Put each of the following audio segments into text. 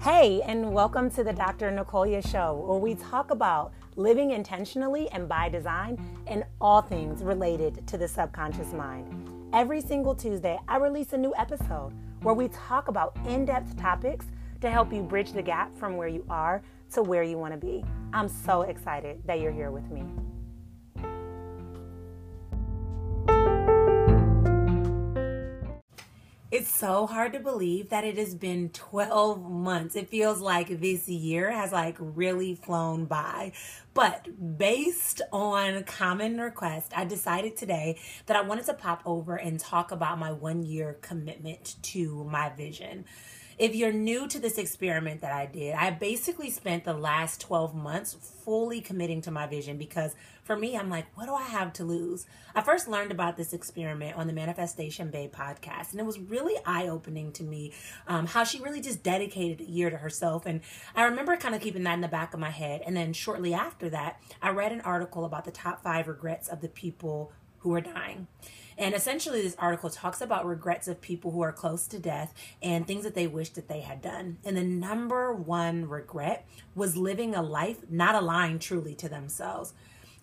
Hey, and welcome to the Dr. Nicolia Show, where we talk about living intentionally and by design and all things related to the subconscious mind. Every single Tuesday, I release a new episode where we talk about in depth topics to help you bridge the gap from where you are to where you want to be. I'm so excited that you're here with me. So hard to believe that it has been 12 months. It feels like this year has like really flown by. But based on common request, I decided today that I wanted to pop over and talk about my one year commitment to my vision. If you're new to this experiment that I did, I basically spent the last 12 months fully committing to my vision because for me, I'm like, what do I have to lose? I first learned about this experiment on the Manifestation Babe podcast, and it was really eye opening to me um, how she really just dedicated a year to herself. And I remember kind of keeping that in the back of my head. And then shortly after that, I read an article about the top five regrets of the people who are dying. And essentially, this article talks about regrets of people who are close to death and things that they wish that they had done. And the number one regret was living a life not aligned truly to themselves.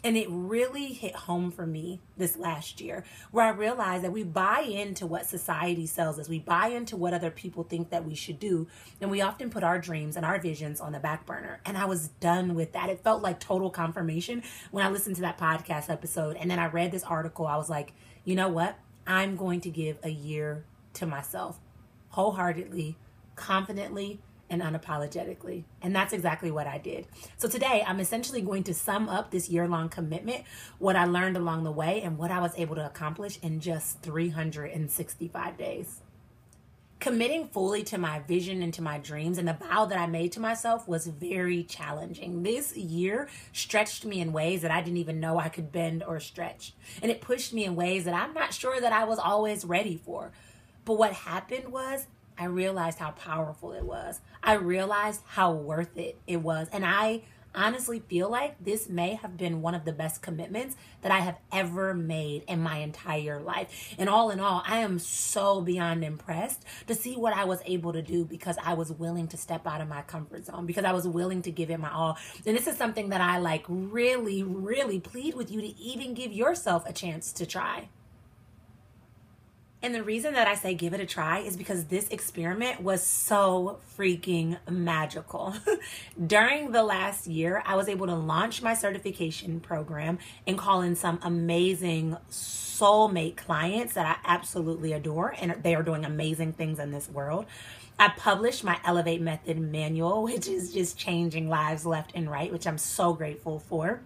And it really hit home for me this last year, where I realized that we buy into what society sells us. We buy into what other people think that we should do. And we often put our dreams and our visions on the back burner. And I was done with that. It felt like total confirmation when I listened to that podcast episode. And then I read this article. I was like, you know what? I'm going to give a year to myself wholeheartedly, confidently, and unapologetically. And that's exactly what I did. So today, I'm essentially going to sum up this year long commitment, what I learned along the way, and what I was able to accomplish in just 365 days. Committing fully to my vision and to my dreams and the vow that I made to myself was very challenging. This year stretched me in ways that I didn't even know I could bend or stretch. And it pushed me in ways that I'm not sure that I was always ready for. But what happened was I realized how powerful it was. I realized how worth it it was. And I honestly feel like this may have been one of the best commitments that I have ever made in my entire life. And all in all, I am so beyond impressed to see what I was able to do because I was willing to step out of my comfort zone, because I was willing to give it my all. And this is something that I like really, really plead with you to even give yourself a chance to try. And the reason that I say give it a try is because this experiment was so freaking magical. During the last year, I was able to launch my certification program and call in some amazing soulmate clients that I absolutely adore, and they are doing amazing things in this world. I published my Elevate Method manual, which is just changing lives left and right, which I'm so grateful for.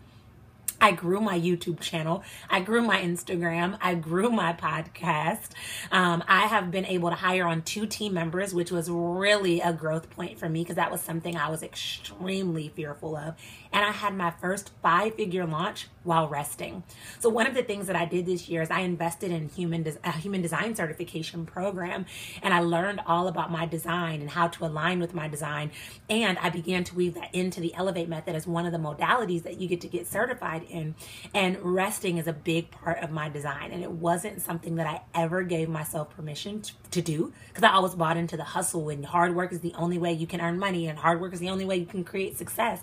I grew my YouTube channel. I grew my Instagram. I grew my podcast. Um, I have been able to hire on two team members, which was really a growth point for me because that was something I was extremely fearful of. And I had my first five figure launch while resting. So one of the things that I did this year is I invested in human a human design certification program and I learned all about my design and how to align with my design and I began to weave that into the elevate method as one of the modalities that you get to get certified in and resting is a big part of my design and it wasn't something that I ever gave myself permission to, to do because I always bought into the hustle and hard work is the only way you can earn money and hard work is the only way you can create success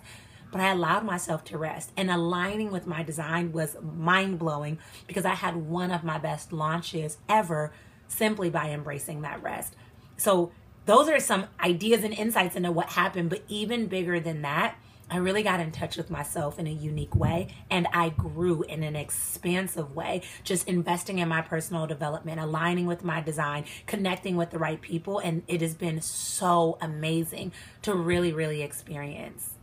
but I allowed myself to rest. And aligning with my design was mind blowing because I had one of my best launches ever simply by embracing that rest. So, those are some ideas and insights into what happened. But even bigger than that, I really got in touch with myself in a unique way and I grew in an expansive way, just investing in my personal development, aligning with my design, connecting with the right people. And it has been so amazing to really, really experience.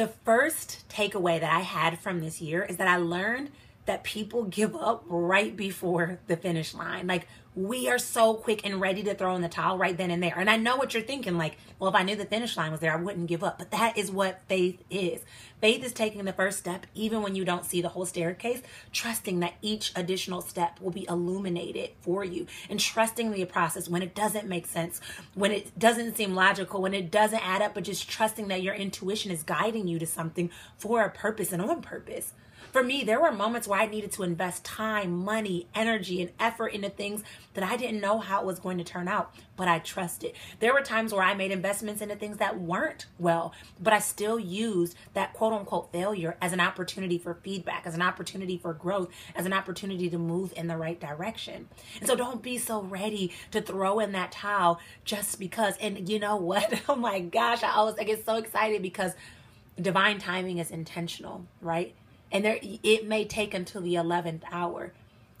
The first takeaway that I had from this year is that I learned that people give up right before the finish line. Like we are so quick and ready to throw in the towel right then and there. And I know what you're thinking like, well, if I knew the finish line was there, I wouldn't give up. But that is what faith is. Faith is taking the first step, even when you don't see the whole staircase, trusting that each additional step will be illuminated for you and trusting the process when it doesn't make sense, when it doesn't seem logical, when it doesn't add up, but just trusting that your intuition is guiding you to something for a purpose and on purpose. For me, there were moments where I needed to invest time, money, energy, and effort into things that I didn't know how it was going to turn out, but I trusted. There were times where I made investments into things that weren't well, but I still used that quote unquote failure as an opportunity for feedback, as an opportunity for growth, as an opportunity to move in the right direction. And so don't be so ready to throw in that towel just because. And you know what? Oh my gosh, I always I get so excited because divine timing is intentional, right? And there it may take until the 11th hour,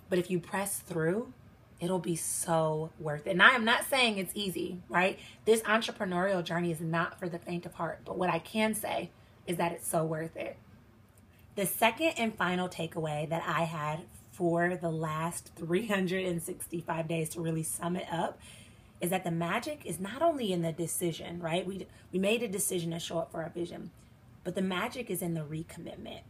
but if you press through, it'll be so worth it. And I am not saying it's easy, right? This entrepreneurial journey is not for the faint of heart, but what I can say is that it's so worth it. The second and final takeaway that I had for the last 365 days to really sum it up is that the magic is not only in the decision, right? We we made a decision to show up for our vision, but the magic is in the recommitment.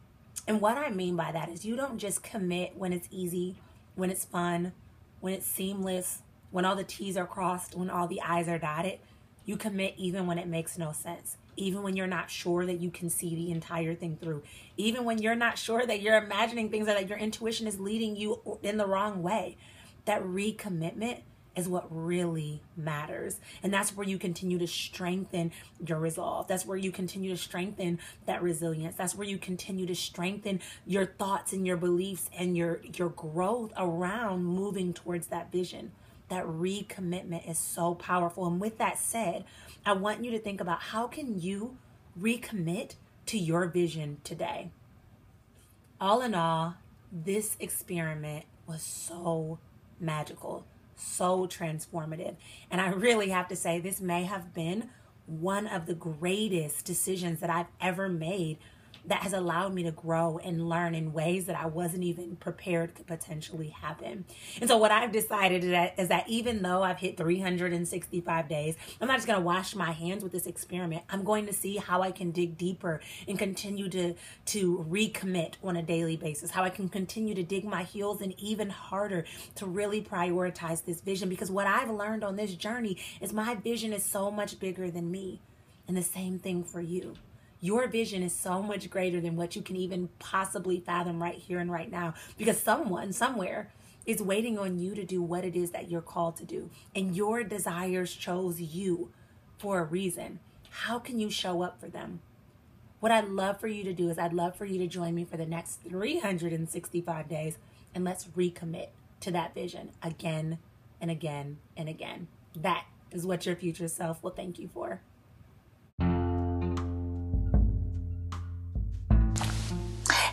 And what I mean by that is you don't just commit when it's easy, when it's fun, when it's seamless, when all the T's are crossed, when all the I's are dotted. You commit even when it makes no sense, even when you're not sure that you can see the entire thing through, even when you're not sure that you're imagining things or that your intuition is leading you in the wrong way. That recommitment is what really matters. And that's where you continue to strengthen your resolve. That's where you continue to strengthen that resilience. That's where you continue to strengthen your thoughts and your beliefs and your your growth around moving towards that vision. That recommitment is so powerful. And with that said, I want you to think about how can you recommit to your vision today? All in all, this experiment was so magical so transformative. And I really have to say, this may have been one of the greatest decisions that I've ever made that has allowed me to grow and learn in ways that I wasn't even prepared could potentially happen. And so what I've decided is that, is that even though I've hit 365 days, I'm not just going to wash my hands with this experiment. I'm going to see how I can dig deeper and continue to to recommit on a daily basis. How I can continue to dig my heels in even harder to really prioritize this vision because what I've learned on this journey is my vision is so much bigger than me. And the same thing for you. Your vision is so much greater than what you can even possibly fathom right here and right now because someone, somewhere, is waiting on you to do what it is that you're called to do. And your desires chose you for a reason. How can you show up for them? What I'd love for you to do is I'd love for you to join me for the next 365 days and let's recommit to that vision again and again and again. That is what your future self will thank you for.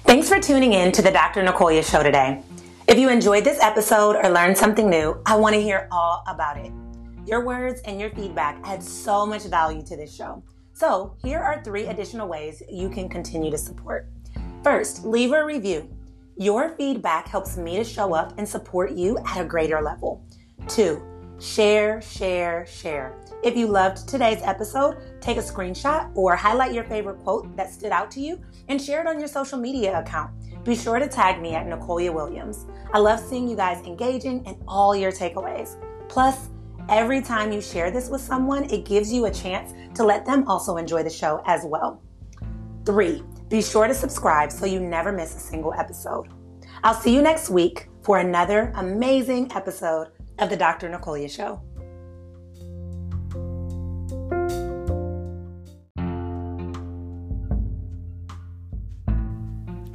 Thanks for tuning in to the Dr. Nicolia show today. If you enjoyed this episode or learned something new, I want to hear all about it. Your words and your feedback add so much value to this show. So, here are three additional ways you can continue to support. First, leave a review. Your feedback helps me to show up and support you at a greater level. Two, share, share, share. If you loved today's episode, take a screenshot or highlight your favorite quote that stood out to you and share it on your social media account. Be sure to tag me at Nicolia Williams. I love seeing you guys engaging and all your takeaways. Plus, every time you share this with someone, it gives you a chance to let them also enjoy the show as well. Three, be sure to subscribe so you never miss a single episode. I'll see you next week for another amazing episode of The Dr. Nicolia Show.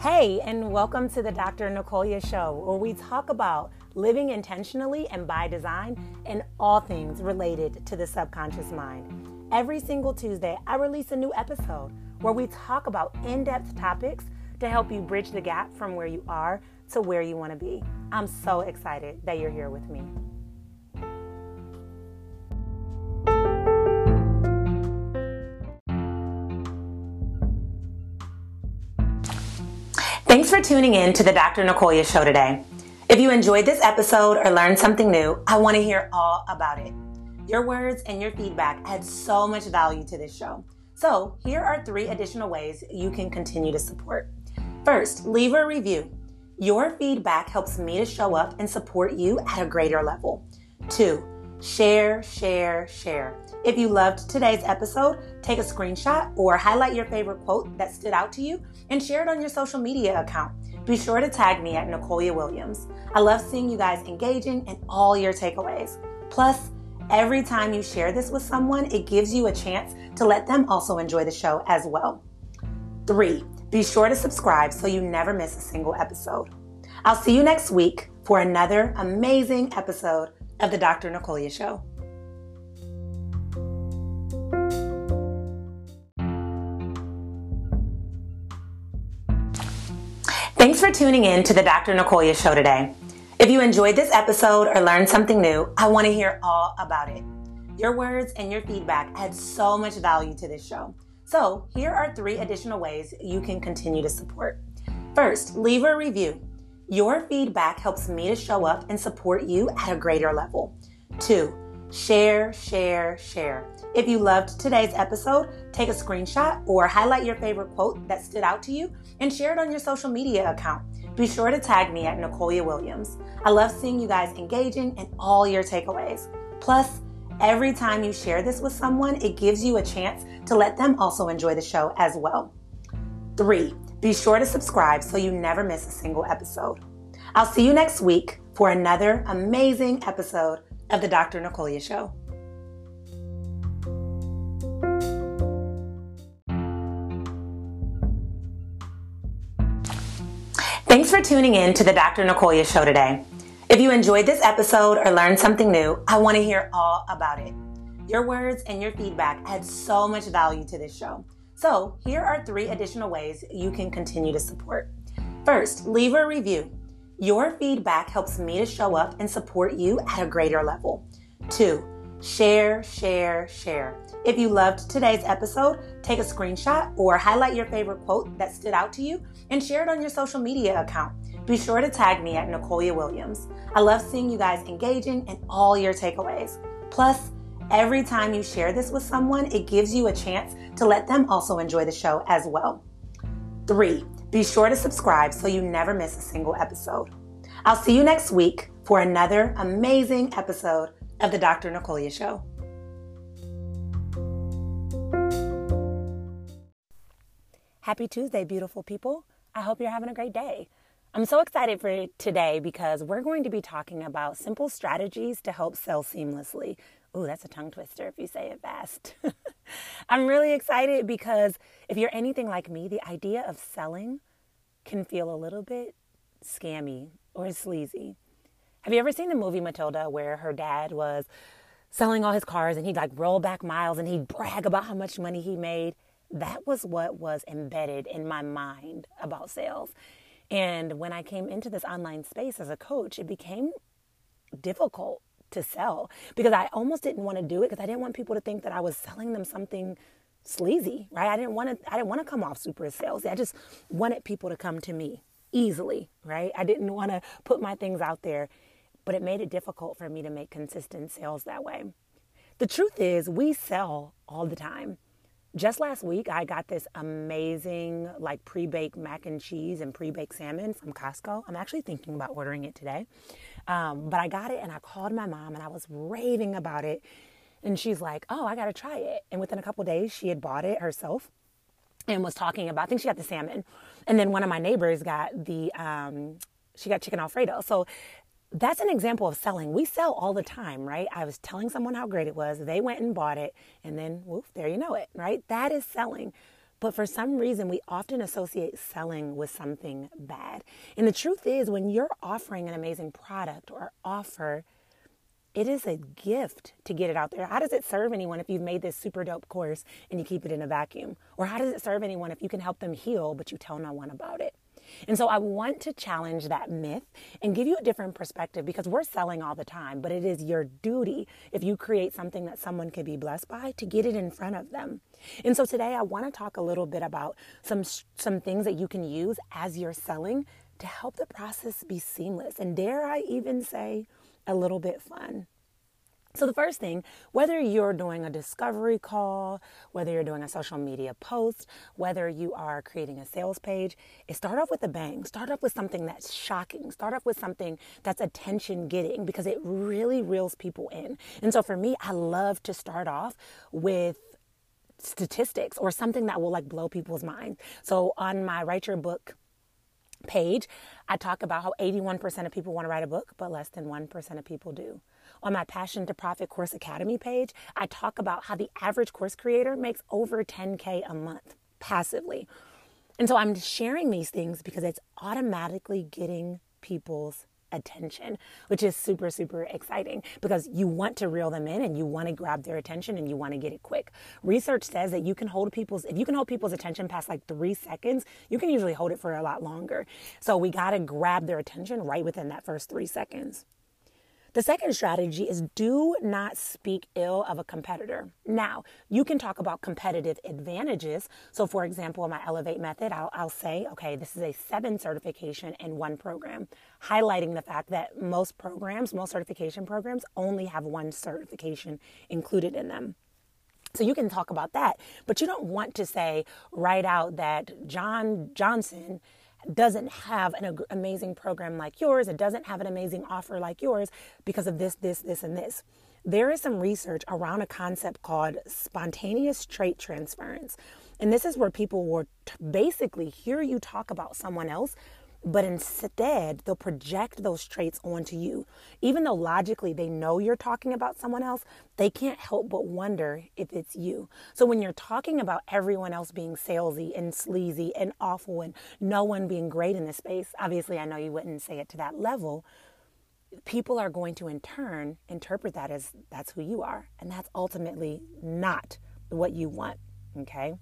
Hey, and welcome to the Dr. Nicolia Show, where we talk about living intentionally and by design and all things related to the subconscious mind. Every single Tuesday, I release a new episode where we talk about in depth topics to help you bridge the gap from where you are to where you want to be. I'm so excited that you're here with me. Thanks for tuning in to the Dr. Nicolia show today. If you enjoyed this episode or learned something new, I want to hear all about it. Your words and your feedback add so much value to this show. So, here are three additional ways you can continue to support. First, leave a review. Your feedback helps me to show up and support you at a greater level. Two, share, share, share. If you loved today's episode, take a screenshot or highlight your favorite quote that stood out to you and share it on your social media account. Be sure to tag me at Nicolia Williams. I love seeing you guys engaging and all your takeaways. Plus, every time you share this with someone, it gives you a chance to let them also enjoy the show as well. Three, be sure to subscribe so you never miss a single episode. I'll see you next week for another amazing episode of The Dr. Nicolia Show. Thanks for tuning in to The Dr. Nicolia Show today. If you enjoyed this episode or learned something new, I want to hear all about it. Your words and your feedback add so much value to this show. So, here are three additional ways you can continue to support. First, leave a review. Your feedback helps me to show up and support you at a greater level. Two, share, share, share. If you loved today's episode, take a screenshot or highlight your favorite quote that stood out to you and share it on your social media account. Be sure to tag me at Nicolia Williams. I love seeing you guys engaging and all your takeaways. Plus, every time you share this with someone, it gives you a chance to let them also enjoy the show as well. Three, be sure to subscribe so you never miss a single episode. I'll see you next week for another amazing episode of The Dr. Nicolia Show. Thanks for tuning in to The Dr. Nicolia Show today. If you enjoyed this episode or learned something new, I want to hear all about it. Your words and your feedback add so much value to this show. So, here are three additional ways you can continue to support. First, leave a review. Your feedback helps me to show up and support you at a greater level. Two, share, share, share. If you loved today's episode, take a screenshot or highlight your favorite quote that stood out to you and share it on your social media account. Be sure to tag me at Nicolia Williams. I love seeing you guys engaging and all your takeaways. Plus, every time you share this with someone, it gives you a chance to let them also enjoy the show as well. Three, be sure to subscribe so you never miss a single episode. I'll see you next week for another amazing episode of The Dr. Nicolia Show. Happy Tuesday, beautiful people. I hope you're having a great day. I'm so excited for today because we're going to be talking about simple strategies to help sell seamlessly. Ooh, that's a tongue twister if you say it fast. I'm really excited because if you're anything like me, the idea of selling can feel a little bit scammy or sleazy. Have you ever seen the movie Matilda where her dad was selling all his cars and he'd like roll back miles and he'd brag about how much money he made? That was what was embedded in my mind about sales. And when I came into this online space as a coach, it became difficult to sell because I almost didn't want to do it because I didn't want people to think that I was selling them something sleazy, right? I didn't want to I didn't want to come off super salesy. I just wanted people to come to me easily, right? I didn't want to put my things out there, but it made it difficult for me to make consistent sales that way. The truth is, we sell all the time. Just last week, I got this amazing, like pre baked mac and cheese and pre baked salmon from Costco. I'm actually thinking about ordering it today. Um, but I got it and I called my mom and I was raving about it. And she's like, oh, I got to try it. And within a couple days, she had bought it herself and was talking about, I think she got the salmon. And then one of my neighbors got the, um, she got chicken Alfredo. So that's an example of selling. We sell all the time, right? I was telling someone how great it was. They went and bought it, and then, woof, there you know it, right? That is selling. But for some reason, we often associate selling with something bad. And the truth is, when you're offering an amazing product or offer, it is a gift to get it out there. How does it serve anyone if you've made this super dope course and you keep it in a vacuum? Or how does it serve anyone if you can help them heal but you tell no one about it? And so I want to challenge that myth and give you a different perspective because we're selling all the time, but it is your duty if you create something that someone could be blessed by to get it in front of them. And so today I want to talk a little bit about some some things that you can use as you're selling to help the process be seamless and dare I even say a little bit fun. So, the first thing, whether you're doing a discovery call, whether you're doing a social media post, whether you are creating a sales page, is start off with a bang. Start off with something that's shocking. Start off with something that's attention getting because it really reels people in. And so, for me, I love to start off with statistics or something that will like blow people's minds. So, on my Write Your Book page, I talk about how 81% of people want to write a book, but less than 1% of people do on my Passion to Profit Course Academy page, I talk about how the average course creator makes over 10K a month passively. And so I'm sharing these things because it's automatically getting people's attention, which is super, super exciting because you want to reel them in and you want to grab their attention and you want to get it quick. Research says that you can hold people's, if you can hold people's attention past like three seconds, you can usually hold it for a lot longer. So we got to grab their attention right within that first three seconds. The second strategy is do not speak ill of a competitor. Now, you can talk about competitive advantages. So, for example, in my Elevate method, I'll, I'll say, okay, this is a seven certification in one program, highlighting the fact that most programs, most certification programs, only have one certification included in them. So you can talk about that, but you don't want to say right out that John Johnson doesn't have an amazing program like yours, it doesn't have an amazing offer like yours because of this, this, this, and this. There is some research around a concept called spontaneous trait transference. And this is where people will basically hear you talk about someone else, but instead they'll project those traits onto you. Even though logically they know you're talking about someone else, they can't help but wonder if it's you. So when you're talking about everyone else being salesy and sleazy and awful and no one being great in this space, obviously I know you wouldn't say it to that level. People are going to in turn interpret that as that's who you are. And that's ultimately not what you want. Okay.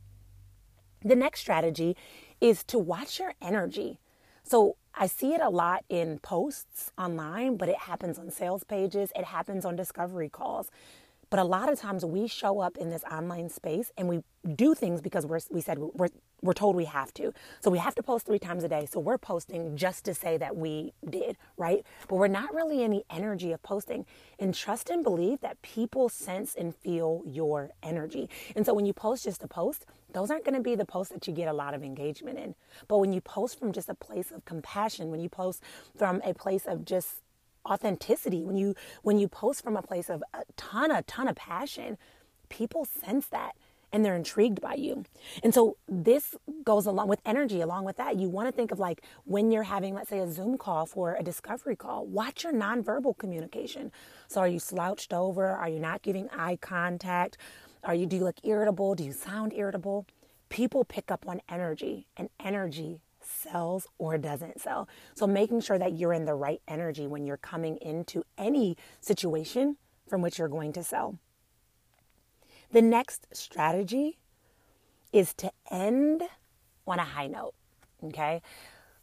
The next strategy is to watch your energy. So I see it a lot in posts online, but it happens on sales pages, it happens on discovery calls. But a lot of times we show up in this online space and we do things because we're, we said we're, we're told we have to. So we have to post three times a day. So we're posting just to say that we did, right? But we're not really in the energy of posting. And trust and believe that people sense and feel your energy. And so when you post just a post, those aren't going to be the posts that you get a lot of engagement in. But when you post from just a place of compassion, when you post from a place of just authenticity, when you when you post from a place of a ton, a ton of passion, people sense that and they're intrigued by you. And so this goes along with energy along with that. You want to think of like when you're having let's say a Zoom call for a discovery call, watch your nonverbal communication. So are you slouched over? Are you not giving eye contact? Are you do you look irritable? Do you sound irritable? People pick up on energy and energy sells or doesn't sell. So making sure that you're in the right energy when you're coming into any situation from which you're going to sell. The next strategy is to end on a high note. Okay.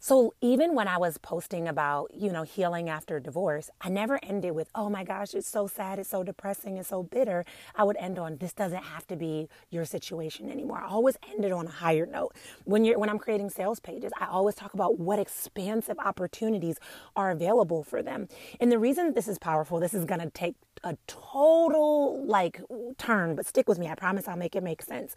So even when I was posting about, you know, healing after divorce, I never ended with, oh my gosh, it's so sad, it's so depressing, it's so bitter. I would end on, this doesn't have to be your situation anymore. I always ended on a higher note. When you're when I'm creating sales pages, I always talk about what expansive opportunities are available for them. And the reason this is powerful, this is gonna take a total like turn, but stick with me. I promise I'll make it make sense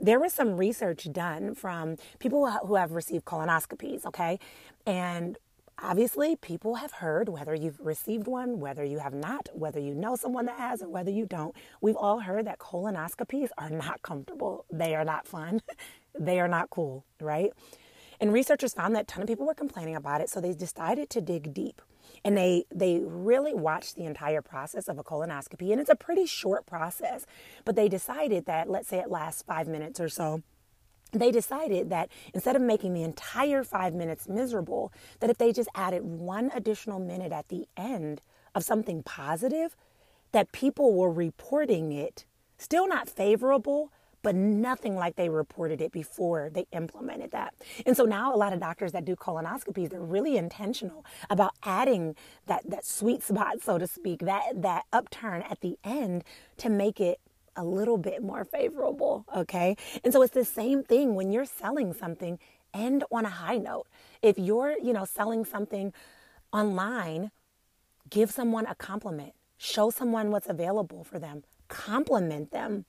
there was some research done from people who have received colonoscopies, okay? And obviously, people have heard, whether you've received one, whether you have not, whether you know someone that has, or whether you don't, we've all heard that colonoscopies are not comfortable. They are not fun. they are not cool, right? And researchers found that a ton of people were complaining about it, so they decided to dig deep and they they really watched the entire process of a colonoscopy and it's a pretty short process. But they decided that let's say it lasts 5 minutes or so they decided that instead of making the entire 5 minutes miserable that if they just added one additional minute at the end of something positive that people were reporting it still not favorable but nothing like they reported it before they implemented that. And so now a lot of doctors that do colonoscopies, they're really intentional about adding that, that sweet spot, so to speak, that, that upturn at the end to make it a little bit more favorable. Okay. And so it's the same thing when you're selling something, end on a high note. If you're, you know, selling something online, give someone a compliment show someone what's available for them, compliment them,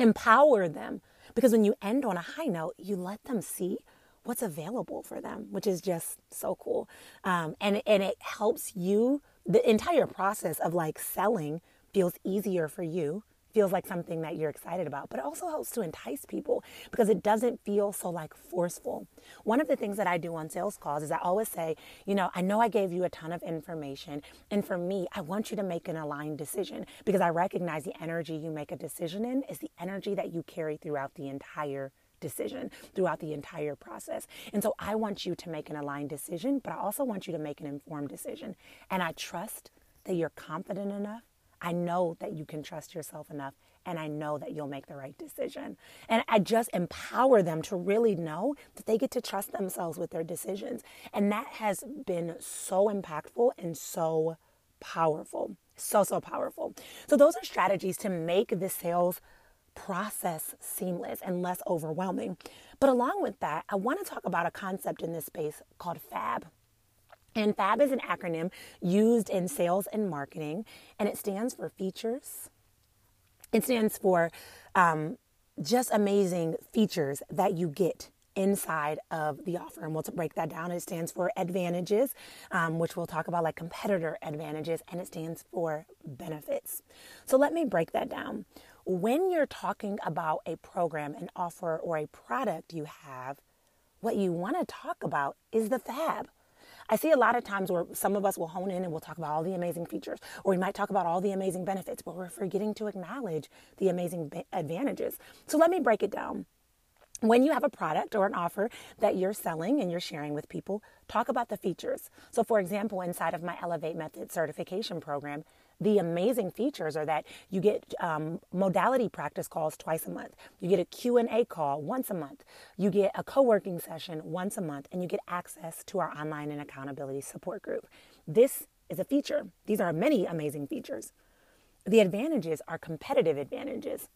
empower them. Because when you end on a high note, you let them see what's available for them, which is just so cool. Um, and, and it helps you, the entire process of like selling feels easier for you feels like something that you're excited about, but it also helps to entice people because it doesn't feel so like forceful. One of the things that I do on sales calls is I always say, you know, I know I gave you a ton of information, and for me, I want you to make an aligned decision because I recognize the energy you make a decision in is the energy that you carry throughout the entire decision throughout the entire process. And so I want you to make an aligned decision, but I also want you to make an informed decision. And I trust that you're confident enough I know that you can trust yourself enough and I know that you'll make the right decision. And I just empower them to really know that they get to trust themselves with their decisions. And that has been so impactful and so powerful. So, so powerful. So, those are strategies to make the sales process seamless and less overwhelming. But along with that, I want to talk about a concept in this space called FAB. And FAB is an acronym used in sales and marketing, and it stands for features. It stands for um, just amazing features that you get inside of the offer. And we'll break that down. It stands for advantages, um, which we'll talk about like competitor advantages, and it stands for benefits. So let me break that down. When you're talking about a program, an offer, or a product you have, what you want to talk about is the fab. I see a lot of times where some of us will hone in and we'll talk about all the amazing features, or we might talk about all the amazing benefits, but we're forgetting to acknowledge the amazing advantages. So let me break it down. When you have a product or an offer that you're selling and you're sharing with people, talk about the features. So, for example, inside of my Elevate Method certification program, the amazing features are that you get um, modality practice calls twice a month. You get a q&a call once a month. You get a co-working session once a month and you get access to our online and accountability support group. This is a feature. These are many amazing features. The advantages are competitive advantages.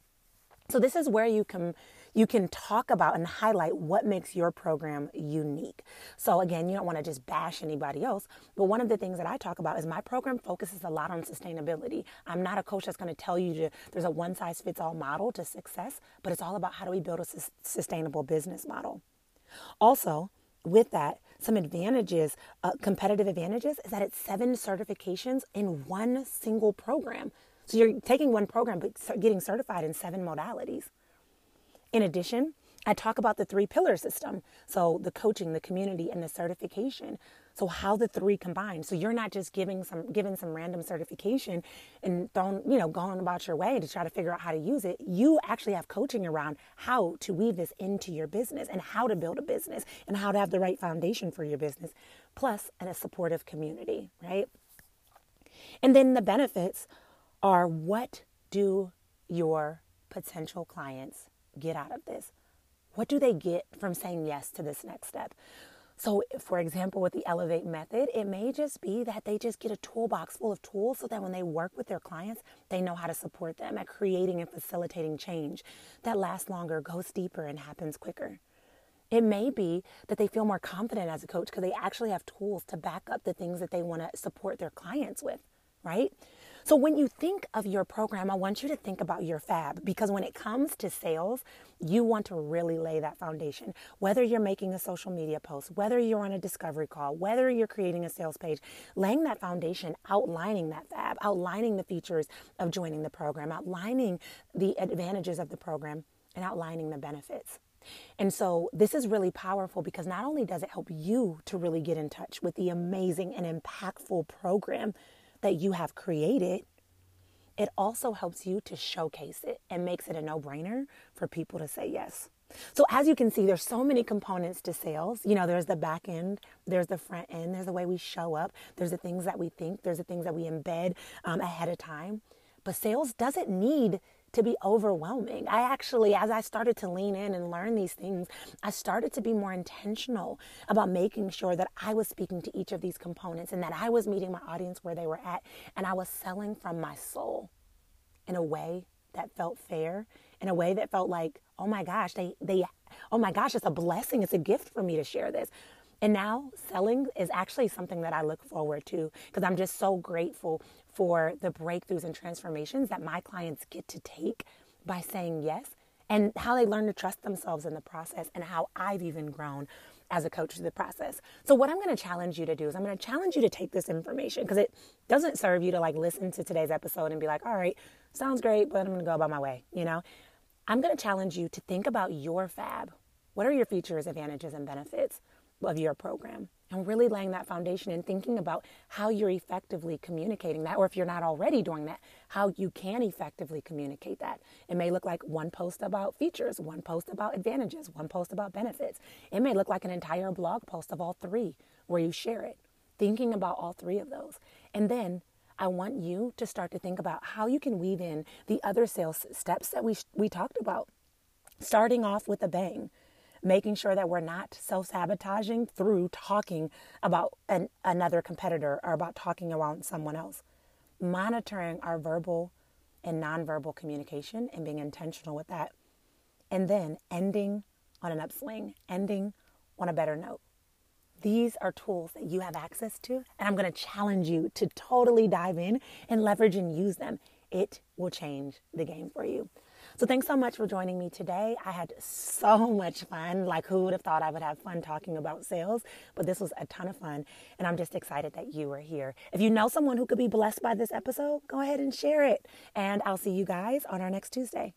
So this is where you can you can talk about and highlight what makes your program unique. So again, you don't want to just bash anybody else, but one of the things that I talk about is my program focuses a lot on sustainability. I'm not a coach that's going to tell you to there's a one size fits all model to success, but it's all about how do we build a su- sustainable business model. Also, with that, some advantages, uh, competitive advantages, is that it's seven certifications in one single program. So you're taking one program, but getting certified in seven modalities. In addition, I talk about the three pillar system. So the coaching, the community, and the certification. So how the three combine. So you're not just giving some giving some random certification and throwing, you know, going about your way to try to figure out how to use it. You actually have coaching around how to weave this into your business and how to build a business and how to have the right foundation for your business, plus and a supportive community, right? And then the benefits are what do your potential clients get out of this? What do they get from saying yes to this next step? So, for example, with the Elevate method, it may just be that they just get a toolbox full of tools so that when they work with their clients, they know how to support them at creating and facilitating change that lasts longer, goes deeper, and happens quicker. It may be that they feel more confident as a coach because they actually have tools to back up the things that they want to support their clients with, right? So when you think of your program, I want you to think about your fab because when it comes to sales, you want to really lay that foundation. Whether you're making a social media post, whether you're on a discovery call, whether you're creating a sales page, laying that foundation, outlining that fab, outlining the features of joining the program, outlining the advantages of the program, and outlining the benefits. And so this is really powerful because not only does it help you to really get in touch with the amazing and impactful program that you have created, it also helps you to showcase it and makes it a no brainer for people to say yes. So, as you can see, there's so many components to sales. You know, there's the back end, there's the front end, there's the way we show up, there's the things that we think, there's the things that we embed um, ahead of time. But sales doesn't need to be overwhelming. I actually, as I started to lean in and learn these things, I started to be more intentional about making sure that I was speaking to each of these components and that I was meeting my audience where they were at and I was selling from my soul in a way that felt fair, in a way that felt like, oh my gosh, they, they, oh my gosh, it's a blessing, it's a gift for me to share this. And now selling is actually something that I look forward to because I'm just so grateful for the breakthroughs and transformations that my clients get to take by saying yes and how they learn to trust themselves in the process and how I've even grown as a coach through the process. So what I'm going to challenge you to do is I'm going to challenge you to take this information because it doesn't serve you to like listen to today's episode and be like, "All right, sounds great, but I'm going to go about my way," you know? I'm going to challenge you to think about your fab. What are your features, advantages and benefits? Of your program and really laying that foundation and thinking about how you're effectively communicating that, or if you're not already doing that, how you can effectively communicate that. It may look like one post about features, one post about advantages, one post about benefits. It may look like an entire blog post of all three where you share it, thinking about all three of those. And then I want you to start to think about how you can weave in the other sales steps that we, we talked about, starting off with a bang making sure that we're not self sabotaging through talking about an, another competitor or about talking around someone else. Monitoring our verbal and nonverbal communication and being intentional with that. And then ending on an upswing, ending on a better note. These are tools that you have access to, and I'm going to challenge you to totally dive in and leverage and use them. It will change the game for you. So thanks so much for joining me today. I had so much fun. Like, who would have thought I would have fun talking about sales? But this was a ton of fun. And I'm just excited that you are here. If you know someone who could be blessed by this episode, go ahead and share it. And I'll see you guys on our next Tuesday.